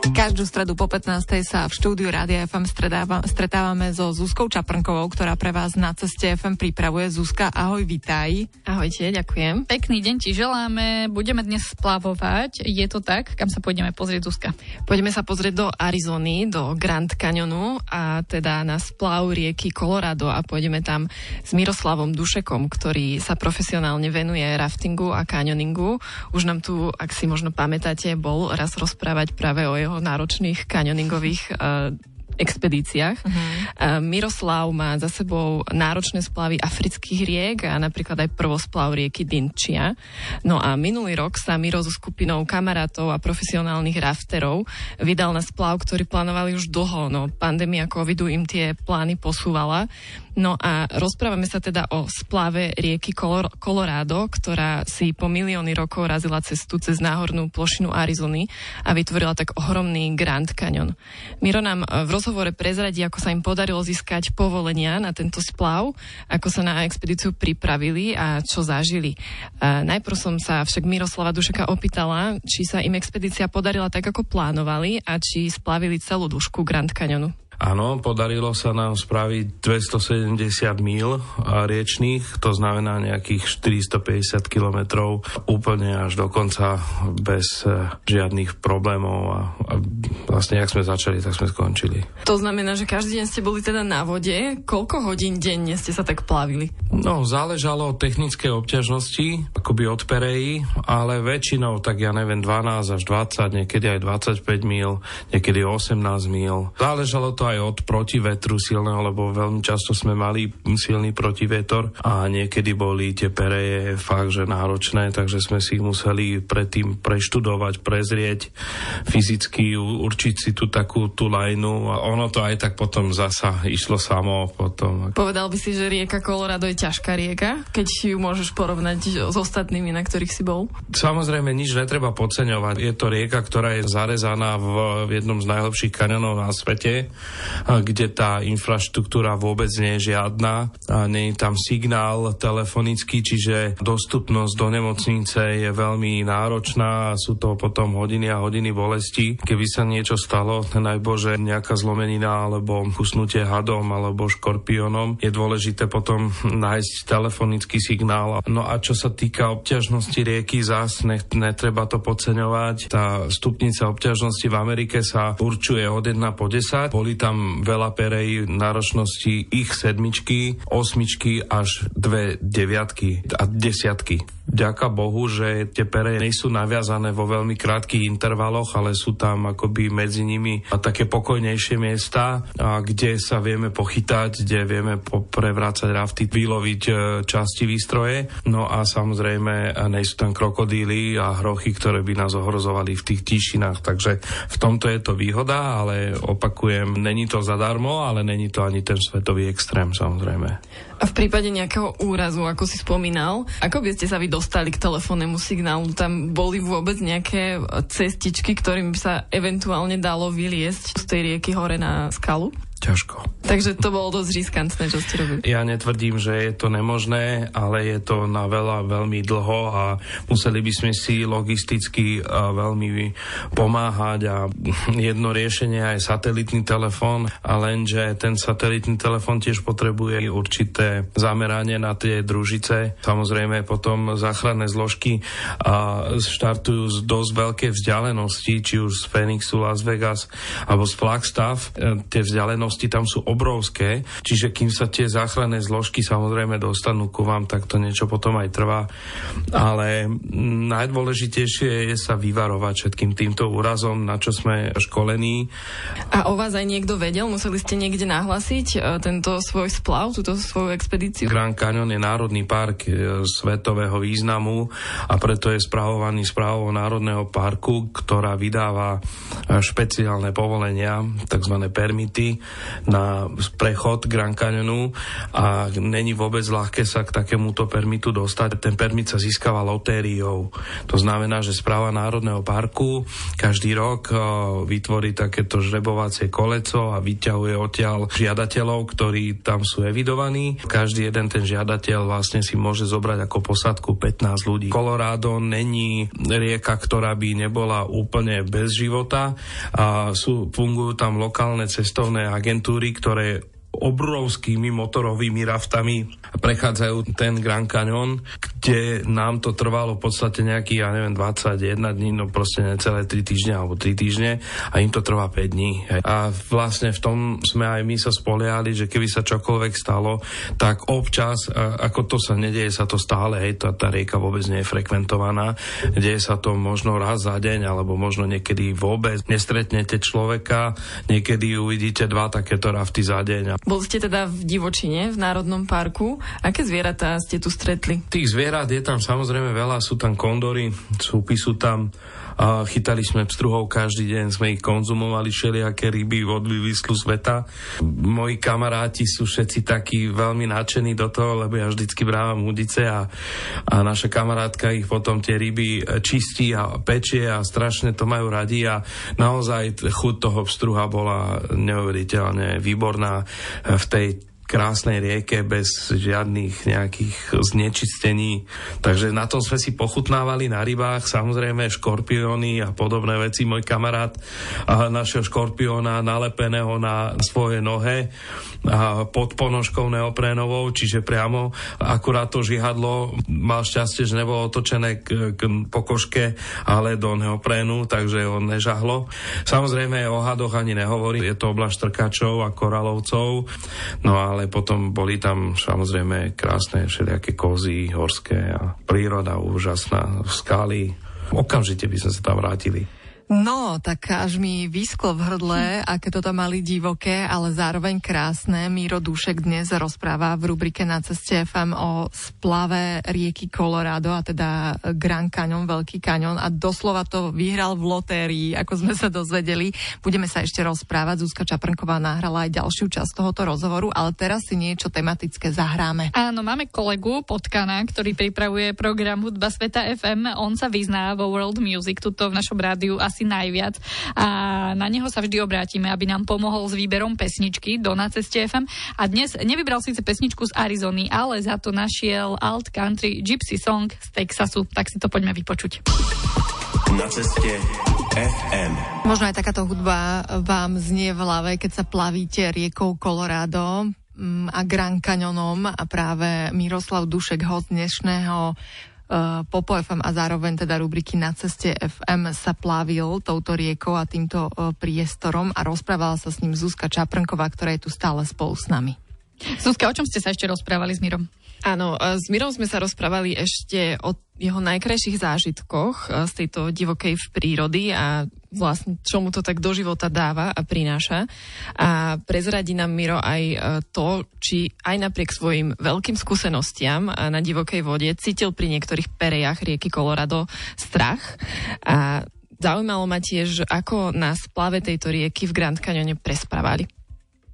Každú stredu po 15. sa v štúdiu Rádia FM stretávame so Zuzkou Čaprnkovou, ktorá pre vás na ceste FM pripravuje. Zuzka, ahoj, vitaj. Ahojte, ďakujem. Pekný deň ti želáme. Budeme dnes splavovať. Je to tak? Kam sa pôjdeme pozrieť, Zuzka? Poďme sa pozrieť do Arizony, do Grand Canyonu a teda na splav rieky Colorado a pôjdeme tam s Miroslavom Dušekom, ktorý sa profesionálne venuje raftingu a kanioningu. Už nám tu, ak si možno pamätáte, bol raz rozprávať práve o jeho náročných kanioningových uh, expedíciách. Uh-huh. Miroslav má za sebou náročné splavy afrických riek a napríklad aj prvosplav rieky Dinčia. No a minulý rok sa Miro so skupinou kamarátov a profesionálnych rafterov vydal na splav, ktorý plánovali už dlho, no pandémia covidu im tie plány posúvala. No a rozprávame sa teda o splave rieky Colorado, ktorá si po milióny rokov razila cestu cez náhornú plošinu Arizony a vytvorila tak ohromný Grand Canyon. Miro nám v rozhovore prezradí, ako sa im podarilo získať povolenia na tento splav, ako sa na expedíciu pripravili a čo zažili. A najprv som sa však Miroslava Dušeka opýtala, či sa im expedícia podarila tak, ako plánovali a či splavili celú dĺžku Grand Canyonu. Áno, podarilo sa nám spraviť 270 míl riečných, to znamená nejakých 450 kilometrov, úplne až do konca bez e, žiadnych problémov a, a vlastne, ak sme začali, tak sme skončili. To znamená, že každý deň ste boli teda na vode. Koľko hodín denne ste sa tak plavili? No, záležalo od technické obťažnosti, akoby od pereji, ale väčšinou, tak ja neviem, 12 až 20, niekedy aj 25 míl, niekedy 18 míl. Záležalo to aj od protivetru silného, lebo veľmi často sme mali silný protivetor a niekedy boli tie pereje fakt, že náročné, takže sme si ich museli predtým preštudovať, prezrieť, fyzicky určiť si tú takú tú lajnu a ono to aj tak potom zasa išlo samo potom. Povedal by si, že rieka Colorado je ťažká rieka, keď ju môžeš porovnať s ostatnými, na ktorých si bol? Samozrejme, nič netreba podceňovať. Je to rieka, ktorá je zarezaná v, jednom z najlepších kanionov na svete kde tá infraštruktúra vôbec nie je žiadna. Nie je tam signál telefonický, čiže dostupnosť do nemocnice je veľmi náročná a sú to potom hodiny a hodiny bolesti. Keby sa niečo stalo, najbože nejaká zlomenina alebo kusnutie hadom alebo škorpiónom, je dôležité potom nájsť telefonický signál. No a čo sa týka obťažnosti rieky, zás netreba to podceňovať. Tá stupnica obťažnosti v Amerike sa určuje od 1 po 10. Boli tam veľa perej náročnosti ich sedmičky, osmičky až dve deviatky a desiatky. Ďaká Bohu, že tie pere sú naviazané vo veľmi krátkých intervaloch, ale sú tam akoby medzi nimi také pokojnejšie miesta, kde sa vieme pochytať, kde vieme prevrácať rafty, vyloviť e, časti výstroje. No a samozrejme nie sú tam krokodíly a hrochy, ktoré by nás ohrozovali v tých tíšinách. Takže v tomto je to výhoda, ale opakujem, není to zadarmo, ale není to ani ten svetový extrém samozrejme. A v prípade nejakého úrazu, ako si spomínal, ako by ste sa vy dostali k telefónnemu signálu? Tam boli vôbec nejaké cestičky, ktorým sa eventuálne dalo vyliesť z tej rieky hore na skalu? Ťažko. Takže to bolo dosť riskantné, čo ste robili. Ja netvrdím, že je to nemožné, ale je to na veľa veľmi dlho a museli by sme si logisticky veľmi pomáhať a jedno riešenie je satelitný telefón a lenže ten satelitný telefón tiež potrebuje určité zameranie na tie družice. Samozrejme potom záchranné zložky a štartujú z dosť veľké vzdialenosti, či už z Phoenixu, Las Vegas alebo z Flagstaff. E, tie vzdialenosti vzdialenosti tam sú obrovské, čiže kým sa tie záchranné zložky samozrejme dostanú ku vám, tak to niečo potom aj trvá. Ale najdôležitejšie je sa vyvarovať všetkým týmto úrazom, na čo sme školení. A o vás aj niekto vedel? Museli ste niekde nahlasiť e, tento svoj splav, túto svoju expedíciu? Grand Canyon je národný park e, svetového významu a preto je spravovaný správou Národného parku, ktorá vydáva e, špeciálne povolenia, tzv. permity na prechod Grand Canyonu a není vôbec ľahké sa k takémuto permitu dostať. Ten permit sa získava lotériou. To znamená, že správa Národného parku každý rok vytvorí takéto žrebovacie koleco a vyťahuje odtiaľ žiadateľov, ktorí tam sú evidovaní. Každý jeden ten žiadateľ vlastne si môže zobrať ako posadku 15 ľudí. Colorado není rieka, ktorá by nebola úplne bez života a sú, fungujú tam lokálne cestovné agentúry, ktoré obrovskými motorovými raftami prechádzajú ten Grand Canyon, kde nám to trvalo v podstate nejaký, ja neviem, 21 dní, no proste necelé 3 týždne alebo 3 týždne a im to trvá 5 dní. A vlastne v tom sme aj my sa spoliali, že keby sa čokoľvek stalo, tak občas, ako to sa nedieje, sa to stále, hej, tá, tá rieka vôbec nie je frekventovaná, deje sa to možno raz za deň, alebo možno niekedy vôbec nestretnete človeka, niekedy uvidíte dva takéto rafty za deň bol ste teda v divočine, v Národnom parku. Aké zvieratá ste tu stretli? Tých zvierat je tam samozrejme veľa. Sú tam kondory, súpy sú tam a chytali sme pstruhov každý deň, sme ich konzumovali všelijaké ryby od vyvyslu sveta. Moji kamaráti sú všetci takí veľmi nadšení do toho, lebo ja vždycky brávam údice a, a naša kamarátka ich potom tie ryby čistí a pečie a strašne to majú radi a naozaj chuť toho pstruha bola neuveriteľne výborná v tej krásnej rieke bez žiadnych nejakých znečistení. Takže na tom sme si pochutnávali na rybách, samozrejme škorpióny a podobné veci. Môj kamarát našiel škorpióna nalepeného na svoje nohe pod ponožkou neoprénovou, čiže priamo akurát to žihadlo mal šťastie, že nebolo otočené k, k pokožke, ale do neoprénu, takže on nežahlo. Samozrejme o hadoch ani nehovorí, je to oblasť trkačov a koralovcov, no ale potom boli tam samozrejme krásne všelijaké kozy horské a príroda úžasná, skaly. Okamžite by sme sa tam vrátili. No, tak až mi vysklo v hrdle, aké to tam mali divoké, ale zároveň krásne. Míro Dušek dnes rozpráva v rubrike Na ceste FM o splave rieky Colorado, a teda Grand Canyon, Veľký kanion a doslova to vyhral v lotérii, ako sme sa dozvedeli. Budeme sa ešte rozprávať. Zuzka Čaprnková nahrala aj ďalšiu časť tohoto rozhovoru, ale teraz si niečo tematické zahráme. Áno, máme kolegu Potkana, ktorý pripravuje program Hudba Sveta FM. On sa vyzná vo World Music, tuto v našom rádiu asi asi najviac a na neho sa vždy obrátime, aby nám pomohol s výberom pesničky do Na ceste FM a dnes nevybral síce pesničku z Arizony, ale za to našiel alt country gypsy song z Texasu, tak si to poďme vypočuť. Na ceste FM. Možno aj takáto hudba vám znie v hlave, keď sa plavíte riekou Colorado mm, a Grand Canyonom a práve Miroslav Dušek, host dnešného Popo FM a zároveň teda rubriky Na ceste FM sa plavil touto riekou a týmto eh, priestorom a rozprávala sa s ním Zuzka Čaprnková, ktorá je tu stále spolu s nami. Zuzka, o čom ste sa ešte rozprávali s Mirom? Áno, s Mirom sme sa rozprávali ešte o jeho najkrajších zážitkoch z tejto divokej v prírody a vlastne čo mu to tak do života dáva a prináša. A prezradí nám Miro aj to, či aj napriek svojim veľkým skúsenostiam na divokej vode cítil pri niektorých perejach rieky Colorado strach. A zaujímalo ma tiež, ako na splave tejto rieky v Grand Canyone prespávali.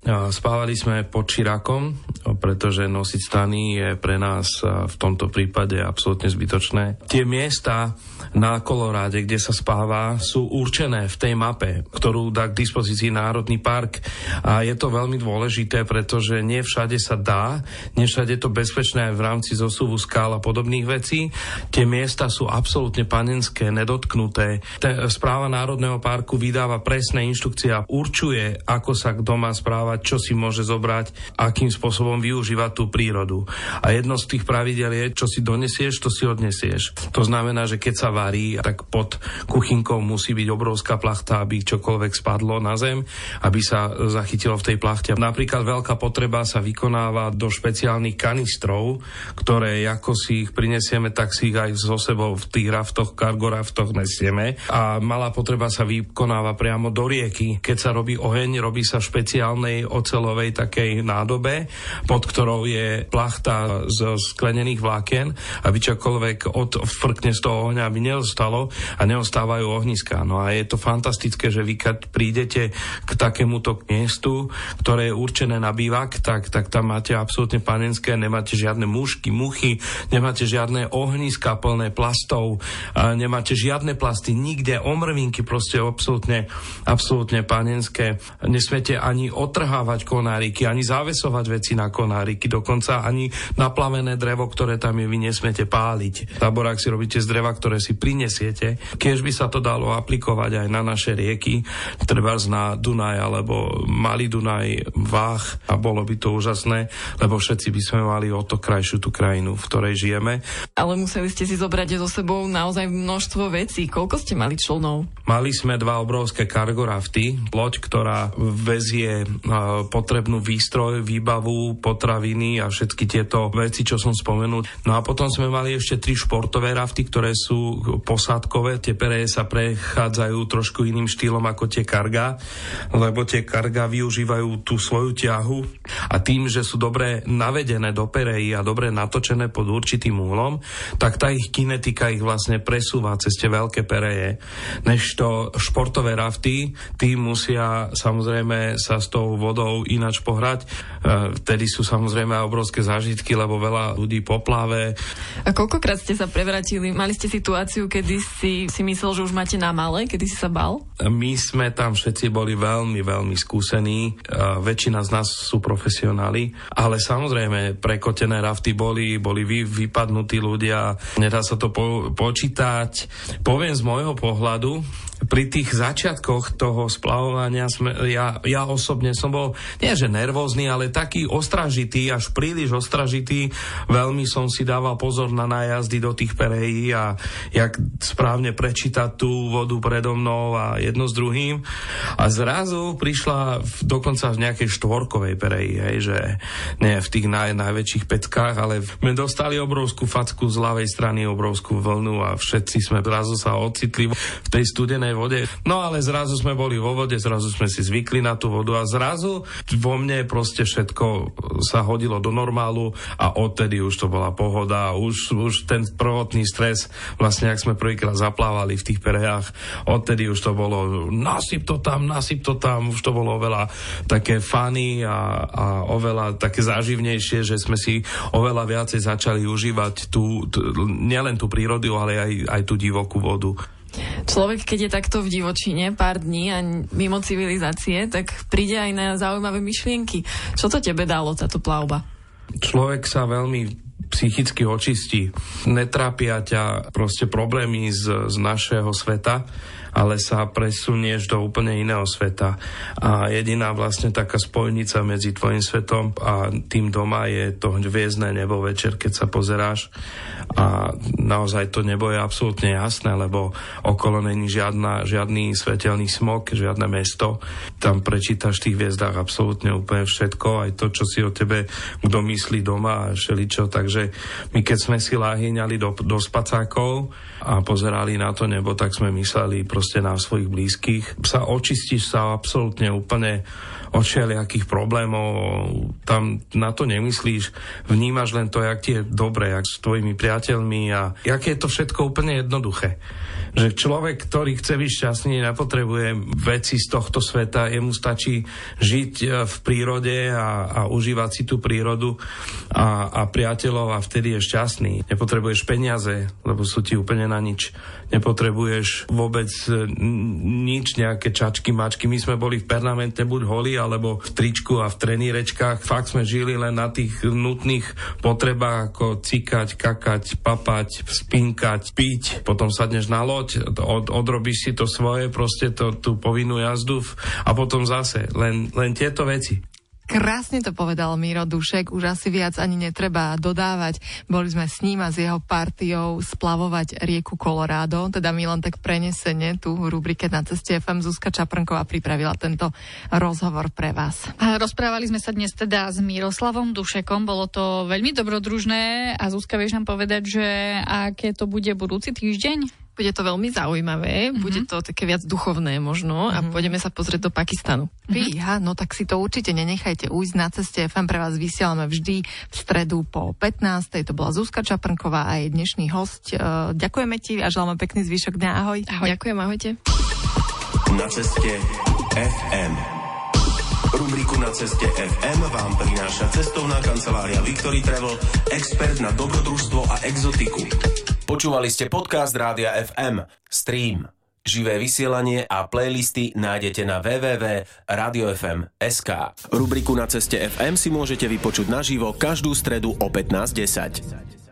Spávali sme pod Čirákom, pretože nosiť stany je pre nás v tomto prípade absolútne zbytočné. Tie miesta na Koloráde, kde sa spáva, sú určené v tej mape, ktorú dá k dispozícii Národný park. A je to veľmi dôležité, pretože nie všade sa dá, nie všade je to bezpečné aj v rámci zosuvu skál a podobných vecí. Tie miesta sú absolútne panenské, nedotknuté. Správa Národného parku vydáva presné inštrukcie a určuje, ako sa kto má správať rozprávať, čo si môže zobrať, akým spôsobom využívať tú prírodu. A jedno z tých pravidel je, čo si donesieš, to si odnesieš. To znamená, že keď sa varí, tak pod kuchynkou musí byť obrovská plachta, aby čokoľvek spadlo na zem, aby sa zachytilo v tej plachte. Napríklad veľká potreba sa vykonáva do špeciálnych kanistrov, ktoré ako si ich prinesieme, tak si ich aj so sebou v tých raftoch, cargo raftoch nesieme. A malá potreba sa vykonáva priamo do rieky. Keď sa robí oheň, robí sa v špeciálnej ocelovej takej nádobe, pod ktorou je plachta z sklenených vlákien, aby čokoľvek odfrkne z toho ohňa, aby neostalo a neostávajú ohniska. No a je to fantastické, že vy keď prídete k takémuto miestu, ktoré je určené na bývak, tak, tak tam máte absolútne panenské, nemáte žiadne mušky, muchy, nemáte žiadne ohniska plné plastov, nemáte žiadne plasty, nikde omrvinky, proste absolútne, absolútne panenské. Nesmiete ani otrhávať konáriky, ani zavesovať veci na konáriky, dokonca ani naplavené drevo, ktoré tam je, vy nesmiete páliť. Taborák si robíte z dreva, ktoré si prinesiete. Keď by sa to dalo aplikovať aj na naše rieky, treba na Dunaj alebo Malý Dunaj, Váh a bolo by to úžasné, lebo všetci by sme mali o to krajšiu tú krajinu, v ktorej žijeme. Ale museli ste si zobrať so sebou naozaj množstvo vecí. Koľko ste mali člnov? Mali sme dva obrovské cargo rafty, loď, ktorá vezie potrebnú výstroj, výbavu, potraviny a všetky tieto veci, čo som spomenul. No a potom sme mali ešte tri športové rafty, ktoré sú posádkové. Tie pereje sa prechádzajú trošku iným štýlom ako tie karga, lebo tie karga využívajú tú svoju ťahu a tým, že sú dobre navedené do perejí a dobre natočené pod určitým úhlom, tak tá ich kinetika ich vlastne presúva cez tie veľké pereje. Než to športové rafty, tí musia samozrejme sa s tou vodou inač pohrať. E, vtedy sú samozrejme obrovské zážitky, lebo veľa ľudí poplave. A koľkokrát ste sa prevratili? Mali ste situáciu, kedy si si myslel, že už máte na malé, kedy si sa bal? My sme tam všetci boli veľmi, veľmi skúsení. E, väčšina z nás sú profesionáli, ale samozrejme prekotené rafty boli, boli vy, vypadnutí ľudia, nedá sa to po, počítať. Poviem z môjho pohľadu, pri tých začiatkoch toho splavovania sme, ja, ja osobne som bol, nie že nervózny, ale taký ostražitý, až príliš ostražitý. Veľmi som si dával pozor na nájazdy do tých perejí a jak správne prečítať tú vodu predo mnou a jedno s druhým. A zrazu prišla v, dokonca v nejakej štvorkovej pereji, hej, že nie v tých naj, najväčších peckách, ale sme dostali obrovskú facku z ľavej strany, obrovskú vlnu a všetci sme zrazu sa ocitli v tej studenej vode. No ale zrazu sme boli vo vode, zrazu sme si zvykli na tú vodu a zrazu vo mne proste všetko sa hodilo do normálu a odtedy už to bola pohoda. Už, už ten prvotný stres, vlastne ak sme prvýkrát zaplávali v tých perejach, odtedy už to bolo nasyp to tam, nasyp to tam, už to bolo oveľa také fany a, a oveľa také záživnejšie, že sme si oveľa viacej začali užívať tú, tú nielen tú prírodu, ale aj, aj tú divokú vodu. Človek, keď je takto v divočine pár dní a mimo civilizácie, tak príde aj na zaujímavé myšlienky. Čo to tebe dalo, táto plavba? Človek sa veľmi psychicky očistí. Netrápia ťa proste problémy z, z našeho sveta, ale sa presunieš do úplne iného sveta. A jediná vlastne taká spojnica medzi tvojim svetom a tým doma je to hviezdne nebo večer, keď sa pozeráš. A naozaj to nebo je absolútne jasné, lebo okolo není žiadna, žiadny svetelný smog, žiadne mesto. Tam prečítaš v tých hviezdách absolútne úplne všetko, aj to, čo si o tebe kto myslí doma a všeličo. Takže my keď sme si láhyňali do, do spacákov a pozerali na to nebo, tak sme mysleli proste proste na svojich blízkych. Sa očistíš sa absolútne úplne od všelijakých problémov, tam na to nemyslíš, vnímaš len to, jak ti je dobre, jak s tvojimi priateľmi a jak je to všetko úplne jednoduché že človek, ktorý chce byť šťastný, nepotrebuje veci z tohto sveta, jemu stačí žiť e, v prírode a, a užívať si tú prírodu a, a priateľov a vtedy je šťastný. Nepotrebuješ peniaze, lebo sú ti úplne na nič. Nepotrebuješ vôbec e, nič, nejaké čačky, mačky. My sme boli v permanente buď holi, alebo v tričku a v trenírečkách. Fakt sme žili len na tých nutných potrebách, ako cikať, kakať, papať, spinkať, piť. Potom sadneš na loď od, odrobíš si to svoje, proste to, tú povinnú jazdu a potom zase len, len tieto veci. Krásne to povedal Miro Dušek, už asi viac ani netreba dodávať. Boli sme s ním a s jeho partiou splavovať rieku Colorado, teda my len tak prenesene tu v rubrike na ceste FM Zuzka Čaprnková pripravila tento rozhovor pre vás. Rozprávali sme sa dnes teda s Miroslavom Dušekom, bolo to veľmi dobrodružné a Zuzka, vieš nám povedať, že aké to bude budúci týždeň? Bude to veľmi zaujímavé, mm-hmm. bude to také viac duchovné možno mm-hmm. a mhm. pôjdeme sa pozrieť do Pakistanu. Fíha, no tak si to určite nenechajte ujsť na ceste. FM pre vás vysielame vždy v stredu po 15. To bola Zuzka Čaprnková a jej dnešný host. E, ďakujeme ti a želáme pekný zvyšok dňa. Ahoj. Ahoj. Ďakujem, ahojte. Na ceste FM. Rubriku Na ceste FM vám prináša cestovná kancelária Victory Travel, expert na dobrodružstvo a exotiku. Počúvali ste podcast Rádia FM. Stream. Živé vysielanie a playlisty nájdete na www.radiofm.sk. Rubriku Na ceste FM si môžete vypočuť naživo každú stredu o 15.10.